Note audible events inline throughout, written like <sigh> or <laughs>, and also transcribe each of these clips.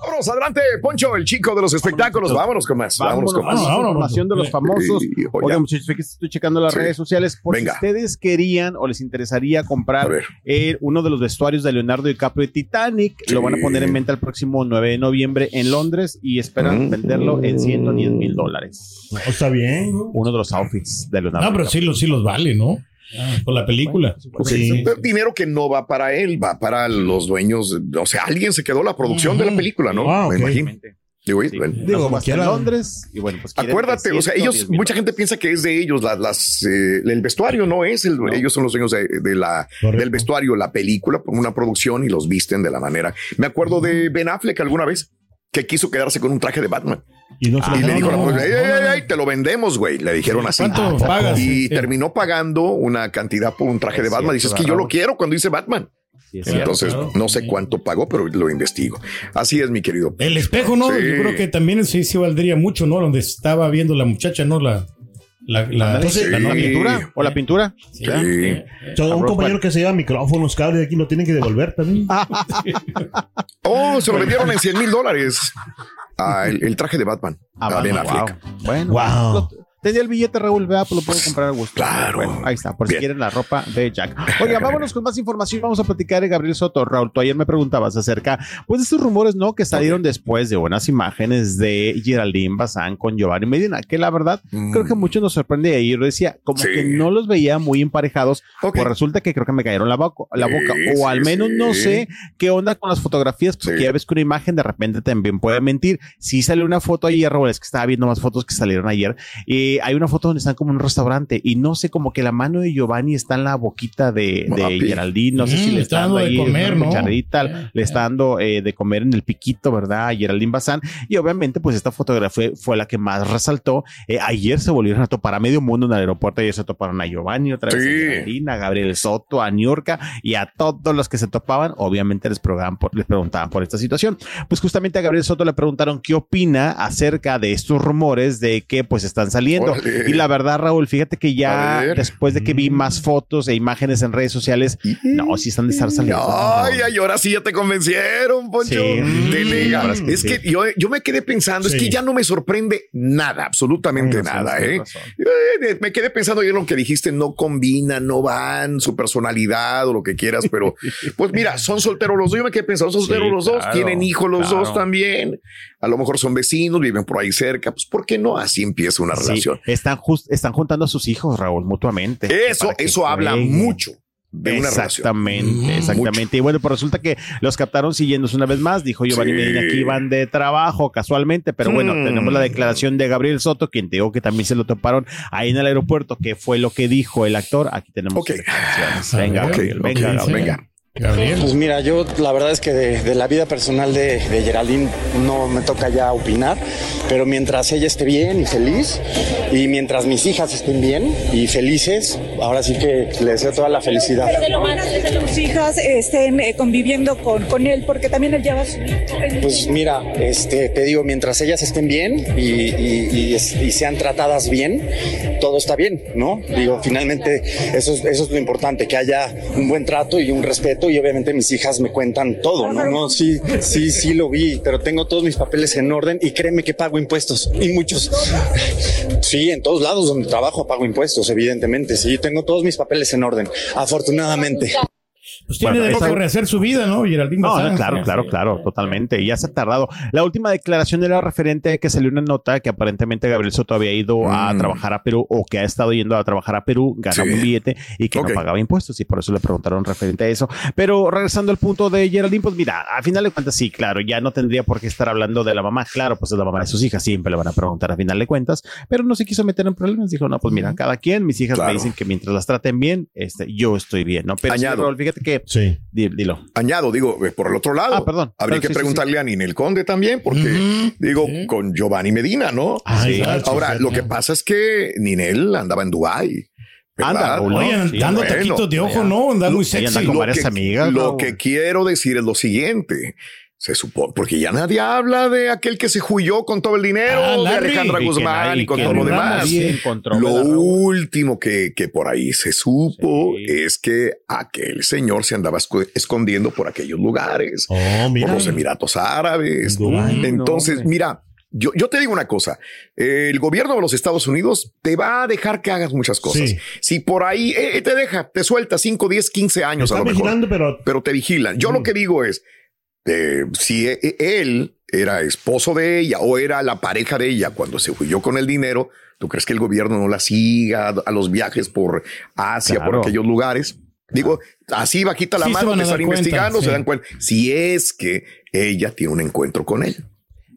Vámonos, adelante, Poncho, el chico de los espectáculos. Vámonos con más. Vámonos, con más. información de los famosos. Oigan, muchachos, fíjense, estoy checando las Sí. redes sociales. Por Venga. si ustedes querían o les interesaría comprar eh, uno de los vestuarios de Leonardo DiCaprio de Titanic, Sí. lo van a poner en venta el próximo 9 de noviembre en Londres y esperan Mm. venderlo en 110 mil dólares. No, está bien. ¿no? Uno de los outfits de Leonardo No, pero sí, los- sí los vale, ¿no? Por la película. Sí. Pero dinero que no va para él, va para los dueños. O sea, alguien se quedó la producción de la película, ¿no? Ah, ok. Me imagino. Digo, Sí. bueno. Digo, quiera. Londres y bueno, pues Acuérdate, o sea, 110 ellos, mucha gente piensa que es de ellos, las, las, eh, el vestuario no es, el, No. ellos son los dueños de, de la, Correcto. del vestuario, la película, una producción y los visten de la manera. Me acuerdo de Ben Affleck alguna vez que quiso quedarse con un traje de Batman Y, no se y lo- le no, dijo, no, "Pues, no, "Ey, no, ey, no. ey, te lo vendemos, güey. Le dijeron así. ¿Cuánto pagas? Y Sí. terminó pagando una cantidad por un traje Es de Batman. cierto, Dices que yo lo quiero cuando dice Batman. Sí, es cierto. Entonces, claro. no sé cuánto pagó, pero lo investigo. Así es, mi querido. El espejo, ¿no? Sí. Yo creo que también sí, sí valdría mucho, ¿no? Donde estaba viendo la muchacha, ¿no? La, la, la, Entonces, la Sí. ¿La novia. pintura? ¿O la pintura? Sí. Un compañero que se lleva micrófonos, cables de aquí lo tienen que devolver también. <laughs> Oh, se lo vendieron en 100 mil dólares. Ah, el, el traje de Batman. Ah, a Ben bueno, Affleck. wow. Bueno, Wow. lo- tenía el billete Raúl, vea, pues lo puedo comprar a gusto. Claro. Bueno, ahí está, por Bien. si quieren la ropa de Jack. Oiga, vámonos con más información. Vamos a platicar de Gabriel Soto. Raúl, tú ayer me preguntabas acerca, pues, de estos rumores, ¿no? Que salieron después de unas imágenes de Geraldine Bazán con Giovanni Medina, que la verdad, Mm. creo que mucho nos sorprende. Y yo decía, como Sí. que no los veía muy emparejados. Ok. Pues resulta que creo que me cayeron la, boca, la boca. sí, O al menos no sé qué onda con las fotografías, porque Sí. ya ves que una imagen de repente también puede mentir. Sí salió una foto ayer, Raúl, es que estaba viendo más fotos que salieron ayer. Y hay una foto donde están como en un restaurante y no sé, como que la mano de Giovanni está en la boquita de, de. Geraldine. No sé Mm, si le le está dando dando de ahí comer, ¿no? cucharadita, Eh, le está dando eh, de comer en el piquito, ¿verdad? A Geraldine Bazán. Y obviamente, pues esta fotografía fue la que más resaltó. Eh, ayer se volvieron a topar a medio mundo en el aeropuerto. Ayer se toparon a Giovanni, otra vez Sí. a Geraldine, a Gabriel Soto, a Niurka y a todos los que se topaban. Obviamente les preguntaban por, les preguntaban por esta situación. Pues justamente a Gabriel Soto le preguntaron qué opina acerca de estos rumores de que pues están saliendo. Órale. Y la verdad, Raúl, fíjate que ya después de que vi más fotos e imágenes en redes sociales, no, sí están de estar saliendo. Ay, ay, ahora sí ya te convencieron, Poncho. Sí. Sí, es sí. que yo, yo me quedé pensando, es que ya no me sorprende nada, absolutamente nada, ¿eh? razón. Eh, Me quedé pensando ayer lo que dijiste, no combina, no van, su personalidad o lo que quieras, pero <laughs> pues mira, son solteros los dos. Yo me quedé pensando, son solteros Sí, los dos, tienen hijos los claro. dos también. A lo mejor son vecinos, viven por ahí cerca. Pues, ¿por qué no? Así empieza una Sí, están, just- están juntando a sus hijos, Raúl, mutuamente. Eso, eso habla jueguen. mucho de una relación. Exactamente, exactamente. Y bueno, pues resulta que los captaron siguiéndose una vez más. Dijo Giovanni Sí. Medina que iban de trabajo casualmente, pero bueno, Mm. tenemos la declaración de Gabriel Soto, quien te digo que también se lo toparon ahí en el aeropuerto, que fue lo que dijo el actor. Aquí tenemos Ok. sus declaraciones. A Venga, Gabriel, venga, Gabriel. venga. Gabriel. Pues mira, yo la verdad es que de, de la vida personal de, de Geraldine no me toca ya opinar, pero mientras ella esté bien y feliz, y mientras mis hijas estén bien y felices, ahora sí que le deseo toda la felicidad. de lo más que tus hijas estén eh, conviviendo con, con él, porque también él lleva su Pues mira, este, te digo, mientras ellas estén bien y, y- y sean tratadas bien, todo está bien, ¿no? Digo, finalmente eso es, eso es lo importante, que haya un buen trato y un respeto y obviamente mis hijas me cuentan todo, ¿no? No, sí, sí, sí lo vi, pero tengo todos mis papeles en orden y créeme que pago impuestos y muchos. Sí, en todos lados donde trabajo pago impuestos, evidentemente, sí, tengo todos mis papeles en orden, afortunadamente. Pues tiene Bueno, derecho esa- a rehacer su vida, ¿no? Geraldine No, Bazán. no, claro, Sí, claro, sí. claro, totalmente. Ya se ha tardado. La última declaración era referente a que salió una nota que aparentemente Gabriel Soto había ido a Mm. trabajar a Perú o que ha estado yendo a trabajar a Perú, ganaba Sí. un billete y que no pagaba impuestos y por eso le preguntaron referente a eso. Pero regresando al punto de Geraldine, pues mira, a final de cuentas sí, claro, ya no tendría por qué estar hablando de la mamá. Claro, pues es la mamá de sus hijas, siempre le van a preguntar a final de cuentas, pero no se quiso meter en problemas. Dijo, no, pues mira, cada quien, mis hijas Claro. me dicen que mientras las traten bien, este, yo estoy bien, ¿no? Pero Añado. Fíjate que, Sí. di- dilo. Añado, digo, eh, por el otro lado. Ah, perdón. Habría que sí, sí, preguntarle a Ninel Conde también, porque digo, con Giovanni Medina, ¿no? Ah, Sí. exacto, Ahora, lo que pasa es que Ninel andaba en Dubái. Anda, ¿no? Oye, Sí, dando bueno, taquitos de ojo. ¿no? Anda muy Ella anda sexy. con lo varias que, amigas, Lo que quiero decir es lo siguiente. Se supone, porque ya nadie habla de aquel que se huyó con todo el dinero, Ah, de. Alejandra Guzmán nadie- y con todo lo demás. Lo último que, que por ahí se supo Sí. es que aquel señor se andaba esco- escondiendo por aquellos lugares, Oh, mira. por los Emiratos Árabes. En Dubái. Entonces, No, mira, yo, yo te digo una cosa, el gobierno de los Estados Unidos te va a dejar que hagas muchas cosas. Sí. Si por ahí eh, te deja, te suelta 5, 10, 15 años a lo mejor vigilando, pero pero te vigilan. Yo lo Mm. que digo es, eh, si e- e- él era esposo de ella o era la pareja de ella cuando se huyó con el dinero, ¿tú crees que el gobierno no la siga a los viajes por Asia, por aquellos lugares? Digo, así bajita la Sí mano están investigando, sí. se dan cuenta. Si es que ella tiene un encuentro con él.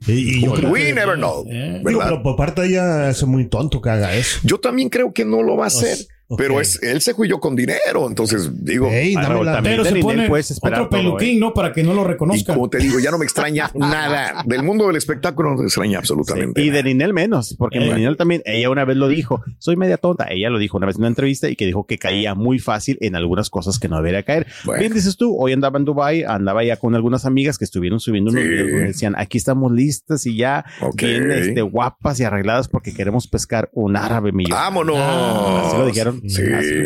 y, y yo creo We que- never know. Eh. digo, pero por parte de ella es muy tonto que haga eso. Yo también creo que no lo va a hacer, pero es, él se huyó con dinero. Entonces digo, Ey, Ah, dame la- también. Pero se pone otro todo, peluquín, ¿eh? ¿no? Para que no lo y reconozcan. como te digo, ya no me extraña <laughs> nada. Del mundo del espectáculo no me extraña absolutamente. Sí, Y nada. de Ninel menos, porque Eh. Ninel también, ella una vez lo dijo, soy media tonta, ella lo dijo una vez en una entrevista y que dijo que caía muy fácil en algunas cosas que no debería caer. Bueno. Bien dices tú, hoy andaba en Dubai, andaba ya con algunas amigas que estuvieron subiendo unos Sí. videos donde decían, aquí estamos listas y ya bien este, guapas y arregladas porque queremos pescar un árabe millón. Vámonos. Ah, así lo dijeron. Sí.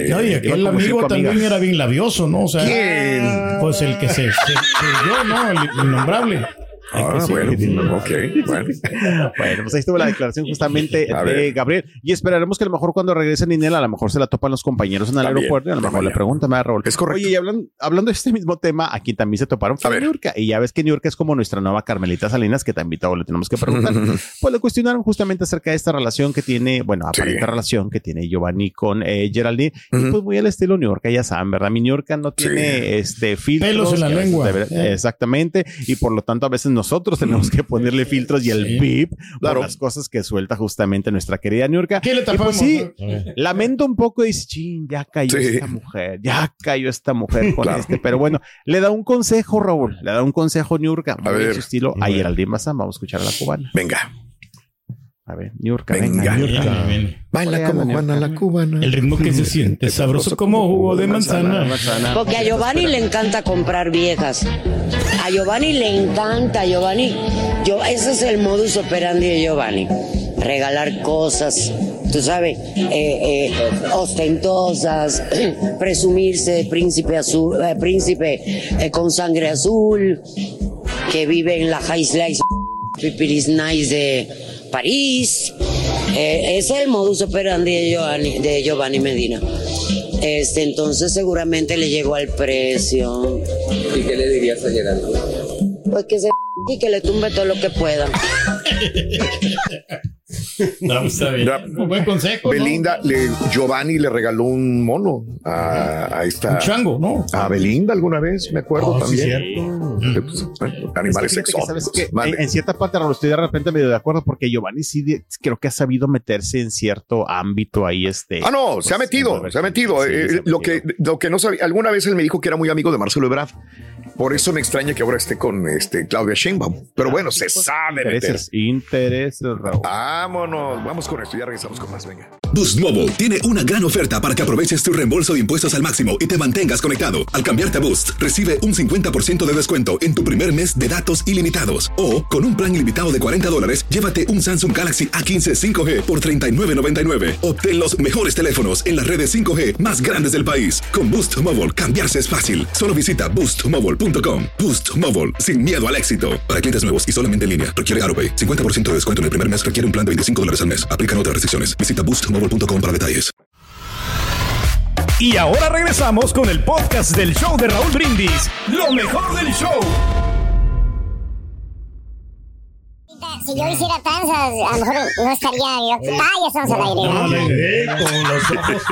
Iba aquel amigo también amigas. era bien labioso, ¿no? O sea, ¿Quién? pues el que se, se, se dio, ¿no? El innombrable. Ah, Sí, bueno, sí. ok, bueno. <laughs> Bueno, pues ahí estuvo la declaración justamente A de ver. Gabriel. Y esperaremos que a lo mejor cuando regrese Ninel, a lo mejor se la topan los compañeros en el También, aeropuerto y a lo mejor también. le preguntan a Raúl. Es correcto. Oye, y hablando, hablando de este mismo tema, a quien también se toparon fue. Niurka. Y ya ves que Niurka es como nuestra nueva Carmelita Salinas, que también todo le tenemos que preguntar. <laughs> pues le cuestionaron justamente acerca de esta relación que tiene, bueno, Sí. aparente relación que tiene Giovanni con eh, Geraldine. Y Ujú. pues muy al estilo Niurka, ya saben, ¿verdad? Mi Niurka no Sí. tiene este filtros. Pelos en la veces lengua. debe- Eh. Exactamente. Y por lo tanto, a veces nosotros tenemos que ponerle filtros y el Sí. beep Claro. por las cosas que suelta justamente nuestra querida Niurka. ¿Qué le Y tapamos? pues sí, lamento un poco, dice, chin, ya cayó Sí. esta mujer, ya cayó esta mujer <laughs> con Claro. este. Pero bueno, le da un consejo, Raúl, le da un consejo Niurka, A ver. su estilo a. Geraldine Bazán. Vamos a escuchar a la cubana. Venga, A ver, Niurka, Venga. venga. Niurka. Bien. baila como Juana la cubana. El ritmo que se siente sabroso como jugo de manzana. Porque a Giovanni le encanta comprar viejas. A Giovanni le encanta, Giovanni. Yo, ese es el modus operandi de Giovanni. Regalar cosas, tú sabes, eh, eh, ostentosas, <clears throat> presumirse príncipe azul, eh, príncipe con sangre azul, que vive en la High Slice Pipiris Nice de París. Ese es el modus operandi de Giovanni, de Giovanni Medina. Este, entonces seguramente le llegó al precio. ¿Y qué le dirías a Geraldo? Pues que se <laughs> y que le tumbe todo lo que pueda. <laughs> No, está bien. Ya. Un buen consejo. ¿no? Belinda, le, Giovanni le regaló un mono a, a esta. Un chango, ¿no? A Belinda alguna vez, me acuerdo Oh, sí, también. cierto. Eh, pues, bueno, animales Es que fíjate que sabes exóticos. que en, en cierta parte, Raúl, estoy de repente medio de acuerdo porque Giovanni sí de- creo que ha sabido meterse en cierto ámbito ahí. Este, Ah, no, pues, se ha metido, se ha metido. Sí, Eh, se ha lo, que, lo que no sabía, alguna vez él me dijo que era muy amigo de Marcelo Ebrard. Por eso me extraña que ahora esté con este Claudia Sheinbaum. Pero bueno, se sabe meter. Intereses, intereses, Raúl. Vámonos, vamos con esto. Ya regresamos con más. Venga. Boost Mobile tiene una gran oferta para que aproveches tu reembolso de impuestos al máximo y te mantengas conectado. Al cambiarte a Boost, recibe un 50% de descuento en tu primer mes de datos ilimitados. O, con un plan ilimitado de 40 dólares, llévate un Samsung Galaxy A15 5G por $39.99. Obtén los mejores teléfonos en las redes 5G más grandes del país. Con Boost Mobile, cambiarse es fácil. Solo visita boostmobile.com. Boost Mobile, sin miedo al éxito. Para clientes nuevos y solamente en línea, requiere AroPay. 50% de descuento en el primer mes requiere un plan de 25 dólares al mes. Aplican otras restricciones. Visita boostmobile.com para detalles. Y ahora regresamos con el podcast del show de Raúl Brindis. Lo mejor del show. Si yo hiciera tranzas, a lo mejor no estaría yo. Ah, ya estamos al aire. con los ojos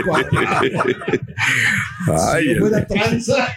Ay, Si fuera tranza.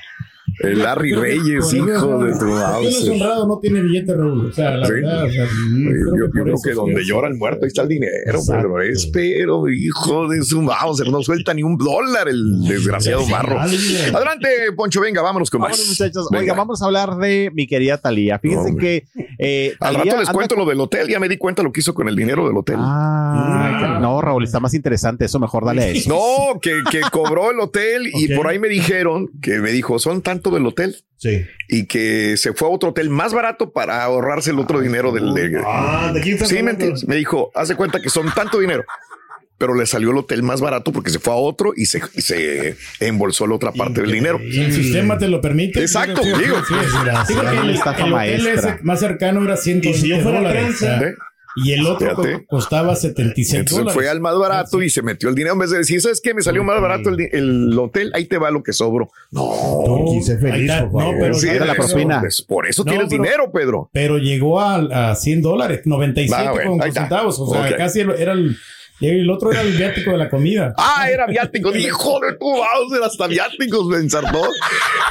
El Larry Reyes, hijo de tu mouse. deshonrado no tiene billete, Raúl. O sea, la Sí. verdad. O sea, Yo, yo creo que donde sí. llora el muerto ahí está el dinero, pero es, pero hijo de su Mauser, no suelta ni un dólar el desgraciado marro. Adelante, Poncho, venga, vámonos con más. Vámonos, muchachos. Venga. Oiga, vamos a hablar de mi querida Talía. Fíjense Hombre. que eh, Al rato les anda cuento lo del hotel, ya me di cuenta lo que hizo con el dinero del hotel. Ah, no, Raúl, está más interesante. Eso mejor dale a eso. No, que, que cobró el hotel y por ahí me dijeron que me dijo, son tanto del hotel Sí. y que se fue a otro hotel más barato para ahorrarse el otro dinero del... de- Ah, ¿de quién Sí, me, me dijo, haz de cuenta que son tanto dinero. Pero le salió el hotel más barato porque se fue a otro y se, y se embolsó la otra parte del dinero. Y el sistema te lo permite. Exacto, Sí, digo. sí, el, hotel maestra. ese más cercano era 120 Y si yo fuera dólares. ¿eh? Y el otro Fíjate. co- costaba 76 Entonces dólares. fue al más barato y se metió el dinero. En vez de decir, ¿sabes qué? Me salió más barato el, el hotel, ahí te va lo que sobró. No. Feliz, está. favor. No, pero, Sí, la eso, propina. pues, por eso No, tienes pero- dinero, Pedro. pero llegó a, a 100 dólares, 97 Ah, bueno, con centavos. O sea, casi el- era el. Y el otro era el viático de la comida. <laughs> Ah, era viático. Hijo de tu Bowser, hasta viáticos me ensartó.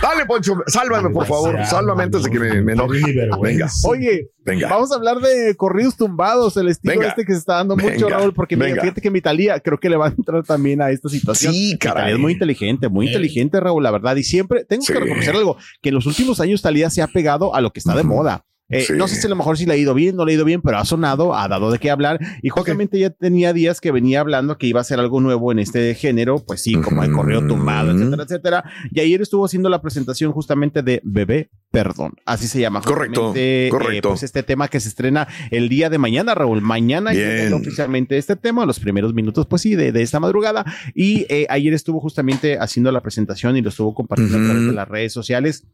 Dale, Poncho, sálvame, por favor. Sálvame antes de que me, me enoje. Venga, Oye, venga. vamos a hablar de corridos tumbados, el estilo Venga. este que se está dando mucho, Venga. Raúl, porque mira, fíjate que mi Talía creo que le va a entrar también a esta situación. Sí, caray. Es muy inteligente, muy Eh. inteligente, Raúl, la verdad. Y siempre tengo Sí. que reconocer algo, que en los últimos años Talía se ha pegado a lo que está de moda. Eh, Sí. No sé si a lo mejor si le ha ido bien, no le ha ido bien, pero ha sonado, ha dado de qué hablar. Y justamente ya tenía días que venía hablando que iba a hacer algo nuevo en este género, pues sí, como el correo tumbado, etcétera, etcétera. Y ayer estuvo haciendo la presentación justamente de Bebé Perdón. Así se llama. Correcto, eh, correcto. pues este tema que se estrena el día de mañana, Raúl. Mañana oficialmente este tema, los primeros minutos, pues sí, de, de esta madrugada. Y eh, ayer estuvo justamente haciendo la presentación y lo estuvo compartiendo a Ujú. través de las redes sociales.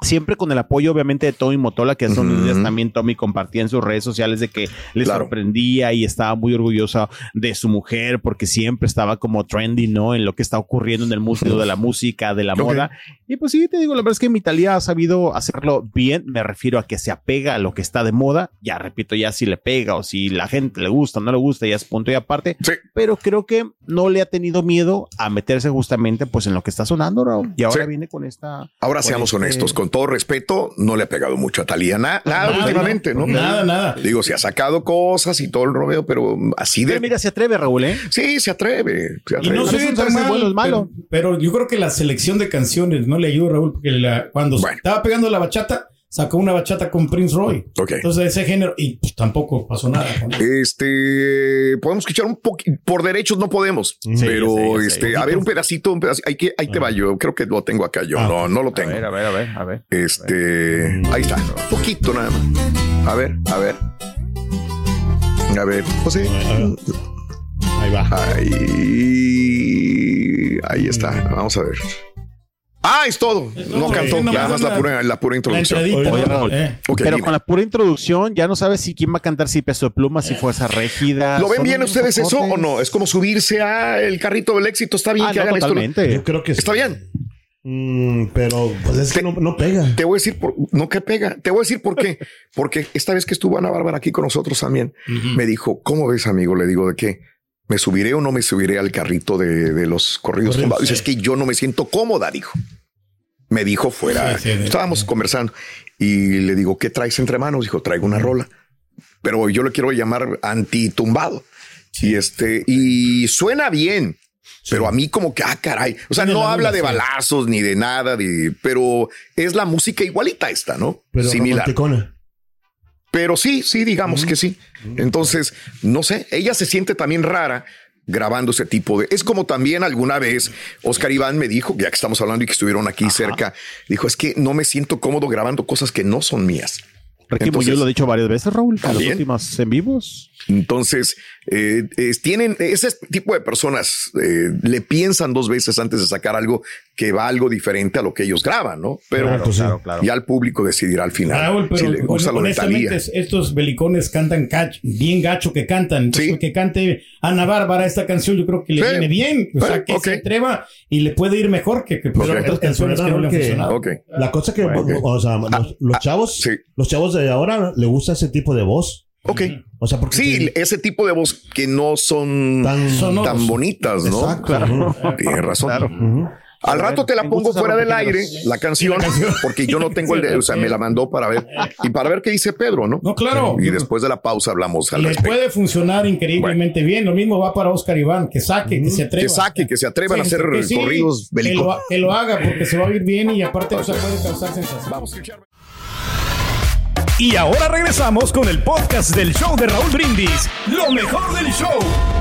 Siempre con el apoyo, obviamente, de Tommy Motola, que hace unos Ujú. días también Tommy compartía en sus redes sociales de que le Claro. sorprendía y estaba muy orgullosa de su mujer porque siempre estaba como trendy, ¿no? En lo que está ocurriendo en el mundo de la música, de la moda. Y pues sí, te digo, la verdad es que mi Italia ha sabido hacerlo bien. Me refiero a que se apega a lo que está de moda. Ya repito, ya si le pega o si la gente le gusta o no le gusta, ya es punto y aparte. Sí. Pero creo que no le ha tenido miedo a meterse justamente pues en lo que está sonando, Raúl. Y ahora Sí. viene con esta. Ahora con seamos este- honestos, con todo respeto, no le ha pegado mucho a Talía. nada Nada, últimamente, ¿no? Nada, nada. Digo, se ha sacado cosas y todo el rodeo, pero así de. Pero mira, se atreve, Raúl, ¿eh? Sí, se atreve. Se Y atreve. no A se veces ve no tan sabes si es mal, bueno o es malo. Pero, pero yo creo que la selección de canciones no le ayudó, Raúl, porque la- cuando Bueno. estaba pegando la bachata, sacó una bachata con Prince Roy. Ok. Entonces, ese género, y pues, tampoco pasó nada. con él. Este, podemos escuchar un poquito, por derechos no podemos, pero sé, sé. este, a ver, un pedacito, un pedacito, ahí, que, ahí te va, yo creo que lo tengo acá, yo Ah. no, no lo A tengo. ver, a ver, a ver, a ver. Este, ahí está, poquito nada más. A ver, a ver. A ver, pues sí. Ahí va. Ahí, ahí está, vamos a ver. Ah, es todo. No cantó, sí, nada más la pura, la pura introducción. Eh. Pero dime. con la pura introducción ya no sabes si quién va a cantar, si Peso de Pluma, si Fuerza Régida. ¿Lo ven bien ustedes eso o no? Es como subirse a el carrito del éxito. Está bien Ah, que no, hagan esto. totalmente. Yo creo que Está bien. Mm, pero pues es que no, no pega. Te voy a decir por no que pega. Te voy a decir por qué. <laughs> Porque esta vez que estuvo Ana Bárbara aquí con nosotros también, me dijo, ¿cómo ves, amigo? Le digo de qué. ¿Me subiré o no me subiré al carrito de, de los corridos tumbados? Dice, sí. es que yo no me siento cómoda, dijo. Me dijo fuera. Sí, sí, sí. Estábamos conversando y le digo, ¿qué traes entre manos? Dijo, traigo una rola. Pero yo le quiero llamar anti-tumbado. Y este, y suena bien. Pero a mí como que, ah, caray. O sea, no la habla de balazos ni de nada, de, pero es la música igualita esta, ¿no? Pero Similar. romanticona. Pero sí, sí, digamos que sí. Entonces, no sé, ella se siente también rara grabando ese tipo de... Es como también alguna vez Oscar Iván me dijo, ya que estamos hablando y que estuvieron aquí cerca, dijo, es que no me siento cómodo grabando cosas que no son mías. Ricky Entonces- Muñoz lo ha dicho varias veces, Raúl, en los También. últimos en vivos. Entonces, eh, es- tienen ese tipo de personas eh, le piensan dos veces antes de sacar algo que va algo diferente a lo que ellos graban, ¿no? Pero Claro, pues, claro, claro. ya el público decidirá al final Raúl, pero si le gusta lo de honestamente estos belicones cantan bien gacho que cantan. Entonces, que cante Ana Bárbara esta canción, yo creo que le Sí. viene bien. O sea, que se atreva y le puede ir mejor que, que pues, otras canciones que no le Que-. La cosa que, o sea, los, los chavos, los chavos de ahora le gusta ese tipo de voz. Ok. O sea, porque Sí, ese tipo de voz que no son tan, bonitas, ¿no? Exacto. Claro. Tienes razón. Al rato te la pongo fuera del aire, la canción, porque yo no tengo el de, o sea, me la mandó para ver <laughs> y para ver qué dice Pedro, ¿no? No, claro. Y después de la pausa hablamos al respecto. puede funcionar increíblemente bien. Lo mismo va para Oscar Iván, que saque, que se atreva. Que saque, que se atrevan a hacer que sí, corridos que lo, bélicos. ha- que lo haga porque se va a ir bien y aparte o sea, puede causar sensación. Vamos a escuchar. Y ahora regresamos con el podcast del show de Raúl Brindis. Lo mejor del show.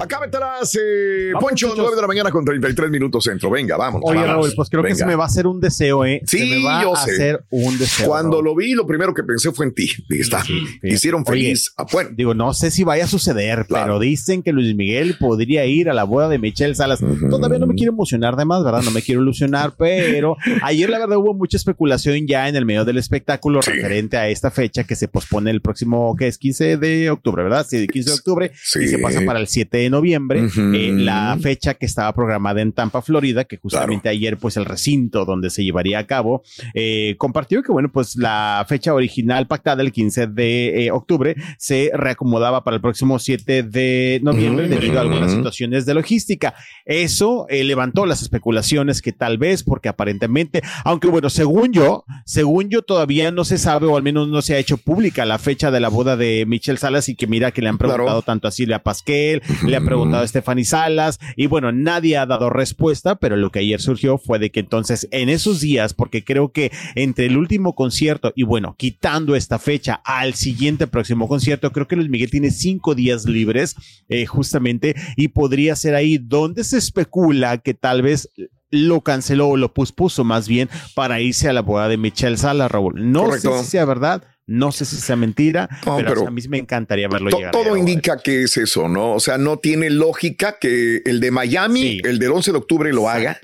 Acá meterás, eh, Poncho, 9 de la mañana con 33 minutos centro. Venga, vamos. Oye, vamos. Raúl, pues creo que se me va a hacer un deseo, ¿eh? Sí, se me va yo a sé. hacer un deseo. Cuando Raúl. lo vi, lo primero que pensé fue en ti. Dije, está, hicieron Oye, feliz. a bueno, Digo, no sé si vaya a suceder, pero dicen que Luis Miguel podría ir a la boda de Michelle Salas. Todavía no me quiero emocionar de más, ¿verdad? No me quiero ilusionar, pero ayer la verdad hubo mucha especulación ya en el medio del espectáculo referente a esta fecha que se pospone el próximo, que es 15 de octubre, ¿verdad? Sí, 15 de octubre Sí. y se pasa para el 7 de noviembre. Ujú. Eh, la fecha que estaba programada en Tampa, Florida, que justamente ayer, pues el recinto donde se llevaría a cabo, eh, compartió que, bueno, pues la fecha original pactada el 15 de eh, octubre se reacomodaba para el próximo 7 de noviembre debido a algunas situaciones de logística. Eso eh, levantó las especulaciones que tal vez, porque aparentemente, aunque bueno, según yo, según yo todavía no se sabe o al menos no se ha hecho pública la fecha de la boda de Michelle Salas y que mira que le han preguntado tanto a Silvia Pasquel, le ha preguntado a Stephanie Salas y bueno, nadie ha dado respuesta, pero lo que ayer surgió fue de que entonces en esos días, porque creo que entre el último concierto y bueno, quitando esta fecha al siguiente próximo concierto, creo que Luis Miguel tiene cinco días libres eh, justamente y podría ser ahí donde se especula que tal vez lo canceló o lo pospuso más bien para irse a la boda de Michelle Salas, Raúl. No Correcto. sé si sea verdad, no sé si sea mentira, <laughs> No, pero, pero a mí me encantaría verlo To- llegar. todo indica que es eso, ¿no? O sea, no tiene lógica que el de Miami, el del 11 de octubre lo haga,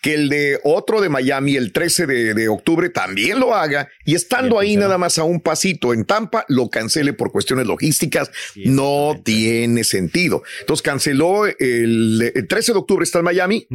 que el de otro de Miami, el 13 de, de octubre, también lo haga, y estando ahí nada más a un pasito en Tampa, lo cancele por cuestiones logísticas. no tiene sentido. Entonces canceló el, el 13 de octubre está en Miami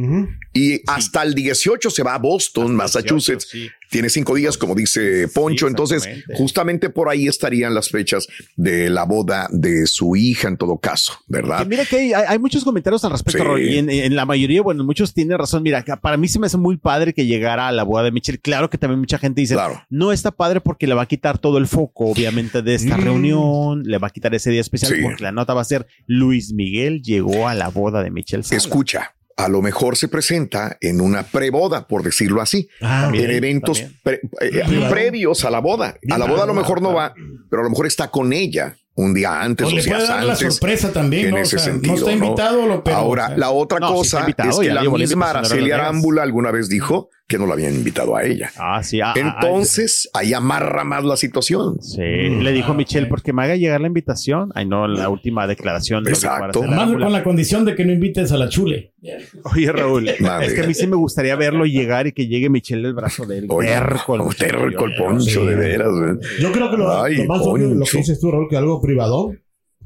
y hasta el 18 se va a Boston, Massachusetts. Tiene cinco días, como dice Poncho. Entonces, justamente por ahí estarían las fechas de la boda de su hija, en todo caso, ¿verdad? Que mira que hay, hay muchos comentarios al respecto, Sí. Y en, en la mayoría, bueno, muchos tienen razón. Mira, para mí se me hace muy padre que llegara a la boda de Michelle. Claro que también mucha gente dice, no está padre porque le va a quitar todo el foco, obviamente, de esta Mm. reunión, le va a quitar ese día especial Sí. porque la nota va a ser Luis Miguel llegó a la boda de Michelle. Salas. Escucha, a lo mejor se presenta en una preboda, por decirlo así, Ah, en bien, eventos pre- eh, Claro. previos a la boda. A la boda a lo mejor no va, pero a lo mejor está con ella un día antes O o, le puede dar la sorpresa también, en ¿no? O ese sea, no sentido. está invitado, lo- pero, Ahora, o sea, la otra No, cosa invitado, es que la misma Araceli. Arámbula alguna vez dijo que no la habían invitado a ella. Ah, sí. ah, ah, Entonces, ahí amarra más la situación. Sí, le dijo a Michelle, porque me haga llegar la invitación. Ay, no, la última declaración. de Exacto. la Más con la condición de que no invites a la chule. Oye, Raúl, <laughs> es que a mí sí me gustaría verlo llegar y que llegue Michelle del brazo de él. Oye, terco el muchacho. terco el poncho, de veras. güey. Yo creo que lo, Ay, lo más obvio, lo que dices tú, Raúl, que algo privado.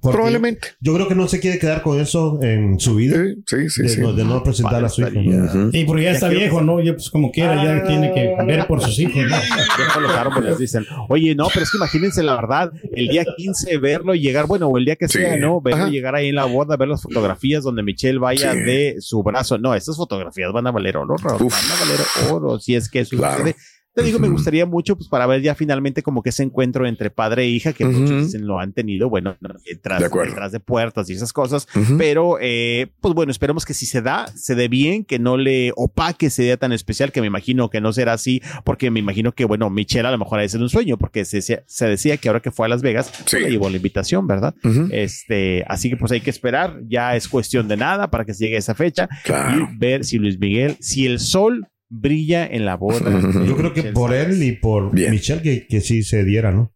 Porque Probablemente. Yo creo que no se quiere quedar con eso en su vida. Sí, sí, de, sí. no, de no presentar a su. Ujú. Y porque ya está viejo, ¿no? Ya pues como quiera, ya tiene que ver por sus hijos, ¿no? Los árboles, dicen. Oye, no, pero es que imagínense la verdad, el día 15 verlo llegar, bueno, o el día que Sí. sea, ¿no? Verlo Ajá. llegar ahí en la boda, ver las fotografías donde Michelle vaya Sí. de su brazo. No, estas fotografías van a valer oro, Uf. van a valer oro, si es que eso Claro. sucede. Te digo, me gustaría mucho pues para ver ya finalmente como que ese encuentro entre padre e hija que muchos dicen lo han tenido, bueno, detrás De detrás de puertas y esas cosas, pero eh, pues bueno, esperemos que si se da, se dé bien, que no le opaque ese día tan especial, que me imagino que no será así, porque me imagino que bueno, Michelle a lo mejor ha de ser un sueño, porque se, decía- se decía que ahora que fue a Las Vegas, Sí. pues, le llevó la invitación, ¿verdad? Este, así que pues hay que esperar, ya es cuestión de nada para que se llegue esa fecha Claro. y ver si Luis Miguel, si el sol brilla en la boda. de <laughs> Yo creo que Michelle por Salas. él y por Bien. Michelle que, que sí se diera, ¿no?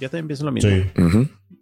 Yo también pienso lo mismo.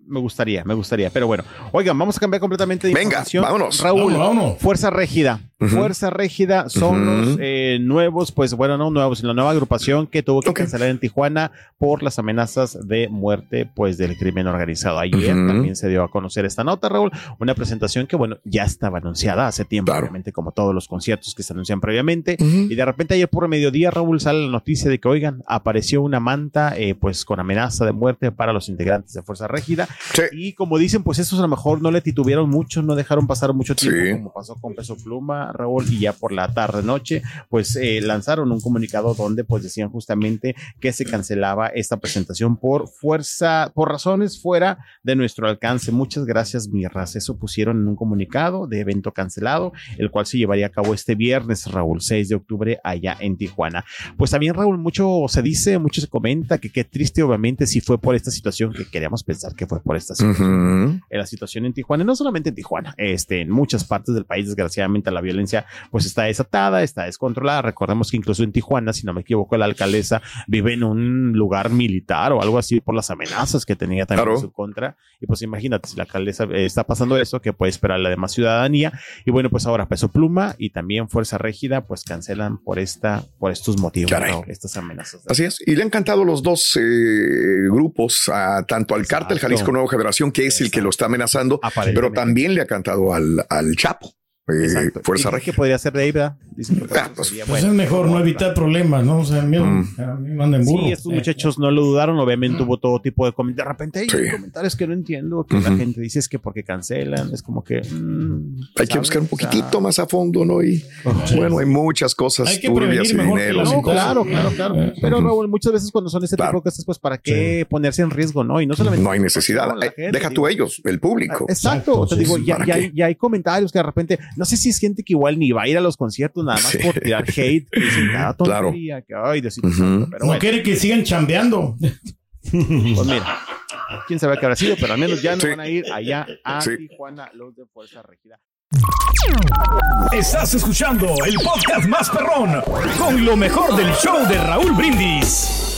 Me gustaría, me gustaría. Pero bueno, oigan, vamos a cambiar completamente de Venga, información. vámonos. Raúl, Vámonos, vámonos. Fuerza Régida. Fuerza Régida son los eh, nuevos, pues bueno, no nuevos, sino la nueva agrupación que tuvo que cancelar en Tijuana por las amenazas de muerte, pues del crimen organizado. Ayer también se dio a conocer esta nota, Raúl. Una presentación que, bueno, ya estaba anunciada hace tiempo, obviamente, como todos los conciertos que se anuncian previamente. Y de repente ayer por mediodía, Raúl, sale la noticia de que, oigan, apareció una manta, eh, pues con amenaza de muerte para los integrantes de Fuerza Régida. Y como dicen, pues esos a lo mejor no le titubieron mucho, no dejaron pasar mucho tiempo, Sí. como pasó con Peso Pluma, Raúl, y ya por la tarde noche, pues eh, lanzaron un comunicado donde pues decían justamente que se cancelaba esta presentación por fuerza, por razones fuera de nuestro alcance. Muchas gracias, Mirras. Eso pusieron en un comunicado de evento cancelado, el cual se llevaría a cabo este viernes, Raúl, 6 de octubre, allá en Tijuana. Pues también, Raúl, mucho se dice, mucho se comenta que qué triste, obviamente, si fue por esta situación, que queríamos pensar que fue por esta situación en la situación en Tijuana, y no solamente en Tijuana, este, en muchas partes del país, desgraciadamente, la violencia pues está desatada, está descontrolada. Recordemos que incluso en Tijuana, si no me equivoco, la alcaldesa vive en un lugar militar o algo así por las amenazas que tenía también Claro. en su contra. Y pues imagínate, si la alcaldesa eh, está pasando eso, que puede esperar la demás ciudadanía. Y bueno, pues ahora Peso Pluma y también Fuerza Régida, pues cancelan por esta, por estos motivos, estas amenazas. Así es. Y le han cantado los dos eh, grupos, a, tanto al Cártel Jalisco Nueva Generación, que es el que lo está amenazando, pero también le ha cantado al, al Chapo. Eh, Fuerza Regia. que podría ser de ahí, ¿verdad? Dicen que <laughs> Ah, pues, sería Pues bueno. es mejor no evitar problemas, ¿no? O sea, mira, Mm. a mí me andan burro. Sí, estos muchachos no lo dudaron, obviamente hubo todo tipo de comentarios. De repente hay Sí. comentarios que no entiendo, que la gente dice es que porque cancelan, es como que... mm, Hay que buscar un O sea, poquito más a fondo, ¿no? Y bueno, hay muchas cosas Hay que turbias y mejor que dinero. No, y cosas. claro, claro, claro. Pero Raúl, muchas veces cuando son este tipo de cosas, pues para qué ponerse en riesgo, ¿no? Y no solamente... No hay necesidad. Eh, gente, Deja digo, tú ellos, el público. Exacto, te digo, ya, ya hay comentarios que de repente, no sé si es gente que igual ni va a ir a los conciertos nada más Sí. por tirar hate, que dicen cada Claro. tontería, que ay, Diosito Ujú. santo, pero No bueno, quiere que sigan chambeando. pues mira, quién sabe qué habrá sido, pero al menos ya no Sí. van a ir allá a Sí. Tijuana los de Fuerza Regida. Estás escuchando el podcast más perrón con lo mejor del show de Raúl Brindis.